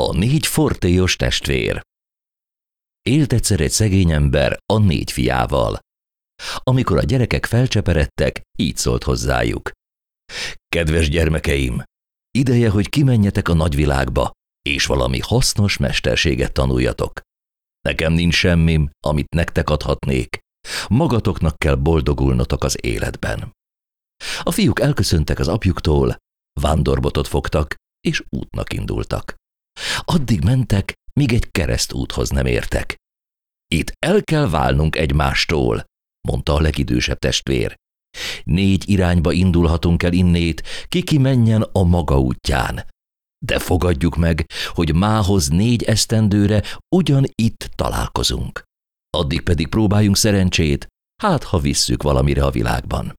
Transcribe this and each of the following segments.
A négy fortéos testvér Élt egyszer egy szegény ember a négy fiával. Amikor a gyerekek felcseperedtek, így szólt hozzájuk. Kedves gyermekeim, ideje, hogy kimenjetek a nagyvilágba, és valami hasznos mesterséget tanuljatok. Nekem nincs semmim, amit nektek adhatnék. Magatoknak kell boldogulnotok az életben. A fiúk elköszöntek az apjuktól, vándorbotot fogtak, és útnak indultak. Addig mentek, míg egy keresztúthoz nem értek. Itt el kell válnunk egymástól, mondta a legidősebb testvér. Négy irányba indulhatunk el innét, kiki menjen a maga útján. De fogadjuk meg, hogy mához négy esztendőre ugyan itt találkozunk. Addig pedig próbáljunk szerencsét, hát ha visszük valamire a világban.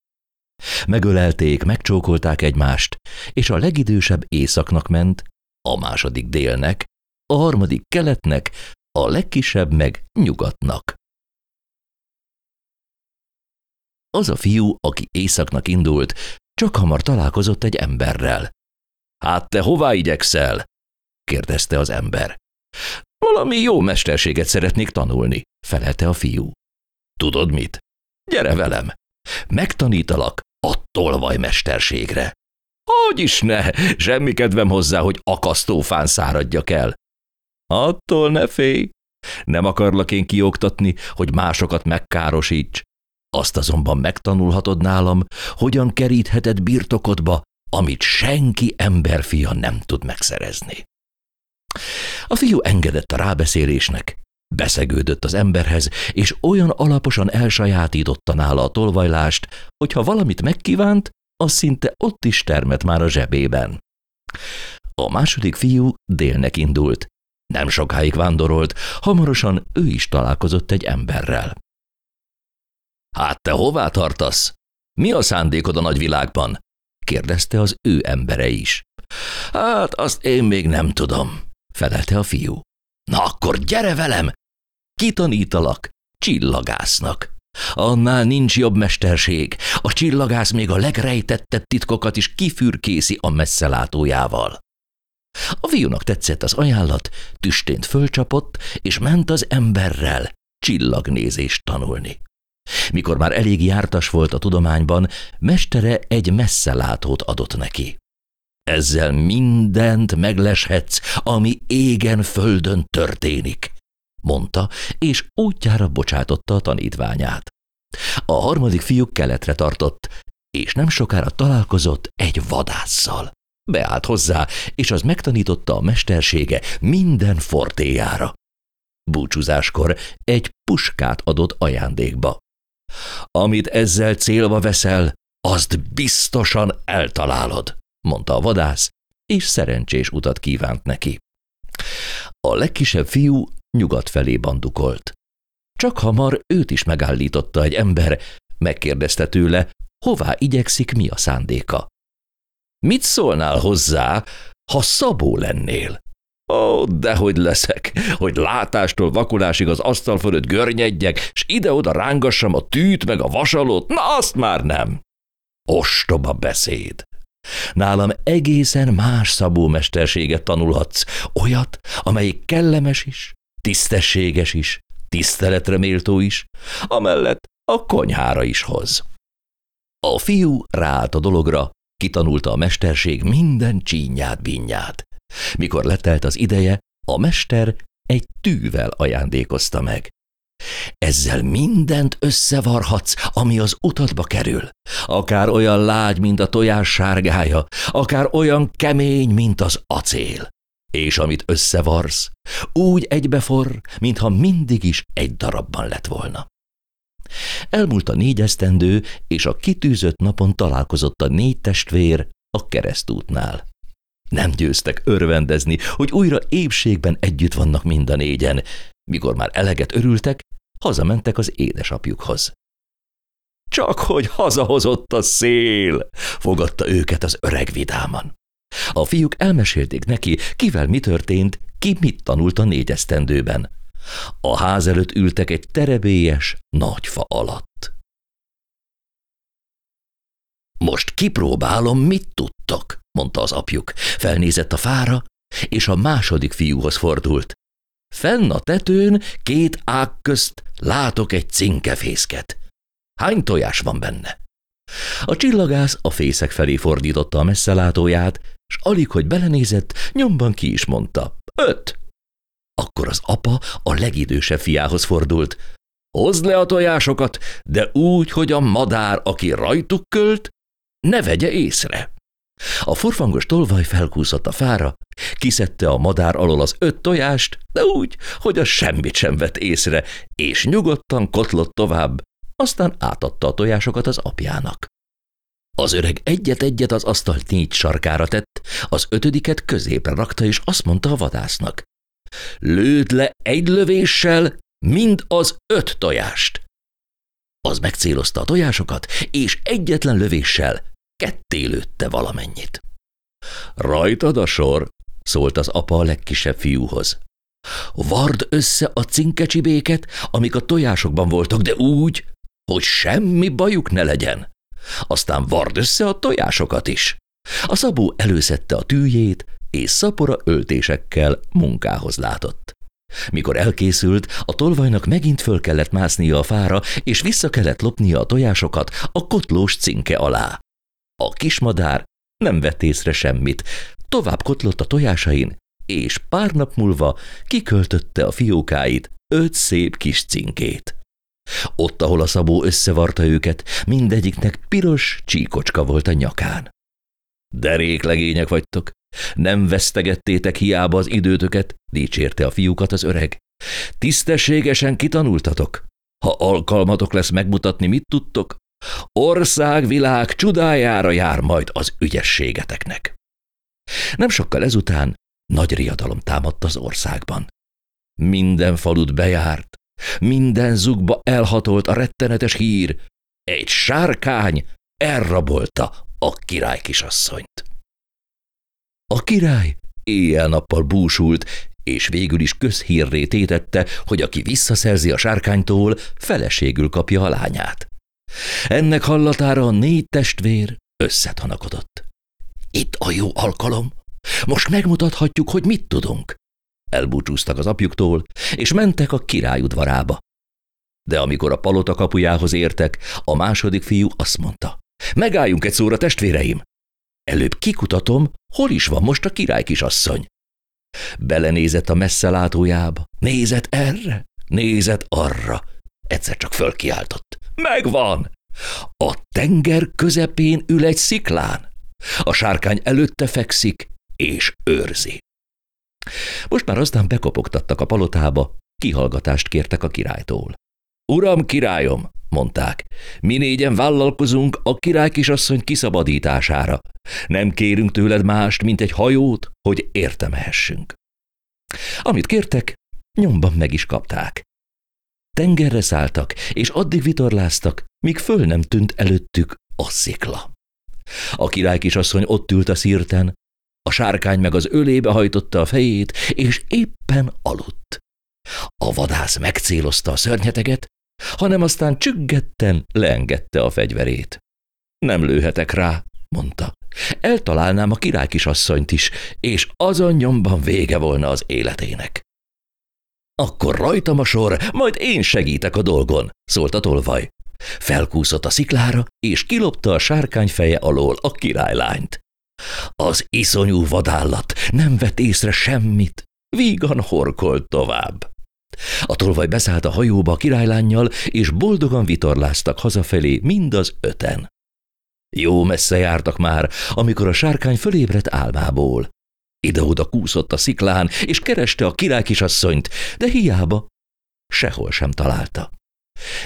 Megölelték, megcsókolták egymást, és a legidősebb északnak ment, a második délnek, a harmadik keletnek, a legkisebb meg nyugatnak. Az a fiú, aki északnak indult, csak hamar találkozott egy emberrel. Hát te hová igyekszel? kérdezte az ember. Valami jó mesterséget szeretnék tanulni, felelte a fiú. Tudod mit? Gyere velem, megtanítalak a tolvaj mesterségre. Hogy is ne, semmi kedvem hozzá, hogy akasztófán száradjak el. Attól ne félj, nem akarlak én kioktatni, hogy másokat megkárosíts. Azt azonban megtanulhatod nálam, hogyan kerítheted birtokodba, amit senki emberfia nem tud megszerezni. A fiú engedett a rábeszélésnek, beszegődött az emberhez, és olyan alaposan elsajátította nála a tolvajlást, hogy ha valamit megkívánt, az szinte ott is termet már a zsebében. A második fiú délnek indult. Nem sokáig vándorolt, hamarosan ő is találkozott egy emberrel. Hát te hová tartasz? Mi a szándékod a nagyvilágban? kérdezte az ő embere is. Hát azt én még nem tudom, felelte a fiú. Na akkor gyere velem, kitanítalak csillagásznak. Annál nincs jobb mesterség. A csillagász még a legrejtettebb titkokat is kifürkészi a messzelátójával. A fiúnak tetszett az ajánlat, tüstént fölcsapott, és ment az emberrel csillagnézést tanulni. Mikor már elég jártas volt a tudományban, mestere egy messzelátót adott neki. Ezzel mindent megleshetsz, ami égen földön történik, mondta, és útjára bocsátotta a tanítványát. A harmadik fiú keletre tartott, és nem sokára találkozott egy vadásszal. Beállt hozzá, és az megtanította a mestersége minden fortéjára. Búcsúzáskor egy puskát adott ajándékba. Amit ezzel célba veszel, azt biztosan eltalálod, mondta a vadász, és szerencsés utat kívánt neki. A legkisebb fiú nyugat felé bandukolt. Csak hamar őt is megállította egy ember, megkérdezte tőle, hová igyekszik, mi a szándéka. Mit szólnál hozzá, ha szabó lennél? Ó, dehogy leszek, hogy látástól vakulásig az asztal fölött görnyedjek, s ide-oda rángassam a tűt meg a vasalót, na azt már nem. Ostoba beszéd. Nálam egészen más szabómesterséget tanulhatsz, olyat, amelyik kellemes is, tisztességes is, tiszteletre méltó is, amellett a konyhára is hoz. A fiú ráállt a dologra, kitanulta a mesterség minden csínyát, bínyát. Mikor letelt az ideje, a mester egy tűvel ajándékozta meg. Ezzel mindent összevarhatsz, ami az utadba kerül. Akár olyan lágy, mint a tojás sárgája, akár olyan kemény, mint az acél. És amit összevarsz, úgy egybeforr, mintha mindig is egy darabban lett volna. Elmúlt a négy esztendő, és a kitűzött napon találkozott a négy testvér a keresztútnál. Nem győztek örvendezni, hogy újra épségben együtt vannak mind a négyen. Mikor már eleget örültek, hazamentek az édesapjukhoz. Csak hogy hazahozott a szél, fogadta őket az öreg vidáman. A fiúk elmesélték neki, kivel mi történt, ki mit tanult a négyesztendőben. A ház előtt ültek egy terebélyes, nagy fa alatt. Most kipróbálom, mit tudtok, mondta az apjuk. Felnézett a fára, és a második fiúhoz fordult. Fenn a tetőn, két ág közt látok egy cinkefészket. Hány tojás van benne? A csillagász a fészek felé fordította a messzelátóját, s alig, hogy belenézett, nyomban ki is mondta. Öt! Akkor az apa a legidősebb fiához fordult. Hozd le a tojásokat, de úgy, hogy a madár, aki rajtuk költ, ne vegye észre. A forfangos tolvaj felkúszott a fára, kiszedte a madár alól az öt tojást, de úgy, hogy a semmit sem vett észre, és nyugodtan kotlott tovább, aztán átadta a tojásokat az apjának. Az öreg egyet-egyet az asztal négy sarkára tett, az ötödiket középre rakta, és azt mondta a vadásznak. Lőd le egy lövéssel mind az öt tojást. Az megcélozta a tojásokat, és egyetlen lövéssel ketté lőtte valamennyit. Rajtad a sor, szólt az apa a legkisebb fiúhoz. Vard össze a cinkecsibéket, amik a tojásokban voltak, de úgy, hogy semmi bajuk ne legyen. Aztán vard össze a tojásokat is. A szabó előszette a tűjét, és szapora öltésekkel munkához látott. Mikor elkészült, a tolvajnak megint föl kellett másznia a fára, és vissza kellett lopnia a tojásokat a kotlós cinke alá. A kismadár nem vett észre semmit, tovább kotlott a tojásain, és pár nap múlva kiköltötte a fiókáit öt szép kis cinkét. Ott, ahol a szabó összevarta őket, mindegyiknek piros csíkocska volt a nyakán. Derék legények vagytok, nem vesztegettétek hiába az időtöket, dicsérte a fiúkat az öreg. Tisztességesen kitanultatok. Ha alkalmatok lesz megmutatni, mit tudtok, ország, világ csodájára jár majd az ügyességeteknek. Nem sokkal ezután nagy riadalom támadt az országban. Minden falut bejárt, minden zugba elhatolt a rettenetes hír. Egy sárkány elrabolta a király kisasszonyt. A király éjjel-nappal búsult, és végül is közhírré tétette, hogy aki visszaszerzi a sárkánytól, feleségül kapja a lányát. Ennek hallatára a négy testvér összetanakodott. Itt a jó alkalom. Most megmutathatjuk, hogy mit tudunk. Elbúcsúztak az apjuktól, és mentek a király udvarába. De amikor a palota kapujához értek, a második fiú azt mondta, megálljunk egy szóra, testvéreim! Előbb kikutatom, hol is van most a király kisasszony. Belenézett a messzelátójába, nézett erre, nézett arra, egyszer csak fölkiáltott. Megvan! A tenger közepén ül egy sziklán. A sárkány előtte fekszik, és őrzi. Most már aztán bekopogtattak a palotába, kihallgatást kértek a királytól. Uram, királyom, mondták, mi négyen vállalkozunk a király kisasszony kiszabadítására. Nem kérünk tőled mást, mint egy hajót, hogy értemehessünk. Amit kértek, nyomban meg is kapták. Tengerre szálltak, és addig vitorláztak, míg föl nem tűnt előttük a szikla. A király kisasszony ott ült a szírten, a sárkány meg az ölébe hajtotta a fejét, és éppen aludt. A vadász megcélozta a szörnyeteget, hanem aztán csüggetten leengedte a fegyverét. Nem lőhetek rá, mondta. Eltalálnám a király kisasszonyt is, és azon nyomban vége volna az életének. Akkor rajtam a sor, majd én segítek a dolgon, szólt a tolvaj. Felkúszott a sziklára, és kilopta a sárkány feje alól a királylányt. Az iszonyú vadállat nem vett észre semmit, vígan horkolt tovább. A tolvaj beszállt a hajóba a királylánnyal, és boldogan vitorláztak hazafelé mind az öten. Jó messze jártak már, amikor a sárkány fölébredt álmából. Ide-oda kúszott a sziklán, és kereste a király kisasszonyt, de hiába, sehol sem találta.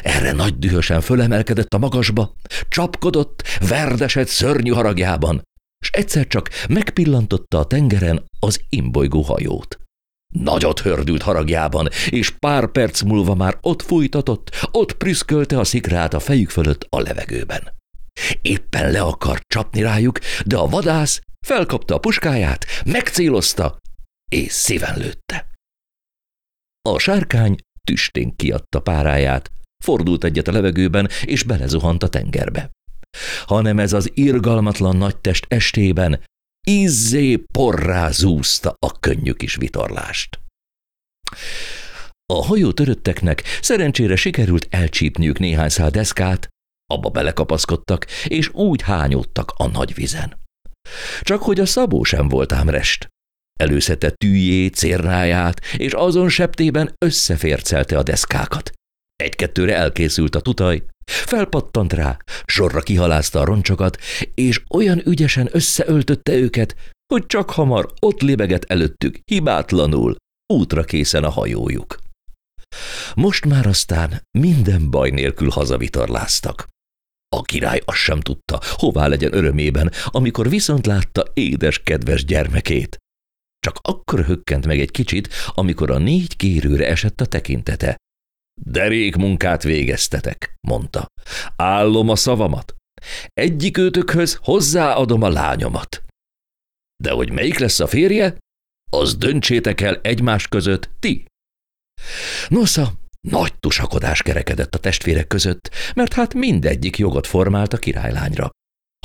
Erre nagy dühösen fölemelkedett a magasba, csapkodott, verdesett szörnyű haragjában, és egyszer csak megpillantotta a tengeren az imbolygó hajót. Nagyot hördült haragjában, és pár perc múlva már ott fújtatott, ott prüszkölte a szikrát a fejük fölött a levegőben. Éppen le akart csapni rájuk, de a vadász felkapta a puskáját, megcélozta, és szíven lőtte. A sárkány tüstén kiadta páráját, fordult egyet a levegőben, és belezuhant a tengerbe hanem ez az irgalmatlan nagytest estében izzé porrá zúzta a könnyű kis vitorlást. A hajó törötteknek szerencsére sikerült elcsípniük néhány szál deszkát, abba belekapaszkodtak, és úgy hányódtak a nagy vizen. Csak hogy a szabó sem volt ám rest. Előszette tűjét, cérnáját, és azon septében összefércelte a deszkákat. Egy-kettőre elkészült a tutaj, felpattant rá, sorra kihalázta a roncsokat, és olyan ügyesen összeöltötte őket, hogy csak hamar ott libegett előttük, hibátlanul, útra készen a hajójuk. Most már aztán minden baj nélkül hazavitorláztak. A király azt sem tudta, hová legyen örömében, amikor viszont látta édes, kedves gyermekét. Csak akkor hökkent meg egy kicsit, amikor a négy kérőre esett a tekintete. Derék munkát végeztetek, mondta. Állom a szavamat. Egyik őtökhöz hozzáadom a lányomat. De hogy melyik lesz a férje, az döntsétek el egymás között ti. Nosza, nagy tusakodás kerekedett a testvérek között, mert hát mindegyik jogot formált a királylányra.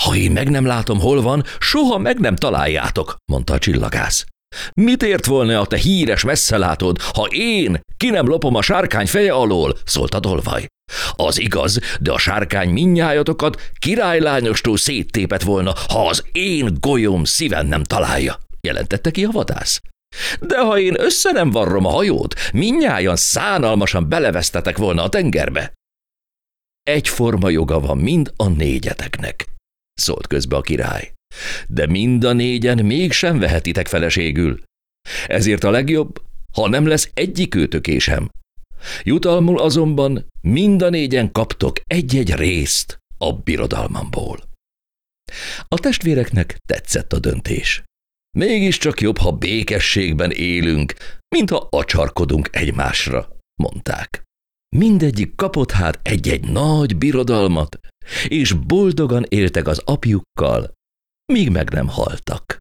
Ha én meg nem látom, hol van, soha meg nem találjátok, mondta a csillagász. Mit ért volna a te híres messzelátod, ha én ki nem lopom a sárkány feje alól, szólt a dolvaj. Az igaz, de a sárkány minnyájatokat királylányostól széttépet volna, ha az én golyóm szíven nem találja, jelentette ki a vadász. De ha én össze nem varrom a hajót, minnyájan szánalmasan belevesztetek volna a tengerbe. Egyforma joga van mind a négyeteknek, szólt közbe a király. De mind a négyen mégsem vehetitek feleségül. Ezért a legjobb, ha nem lesz egyik őtöké. Jutalmul azonban mind a négyen kaptok egy-egy részt a birodalmamból. A testvéreknek tetszett a döntés. Mégiscsak jobb, ha békességben élünk, mintha acsarkodunk egymásra, mondták. Mindegyik kapott hát egy-egy nagy birodalmat, és boldogan éltek az apjukkal, míg meg nem haltak.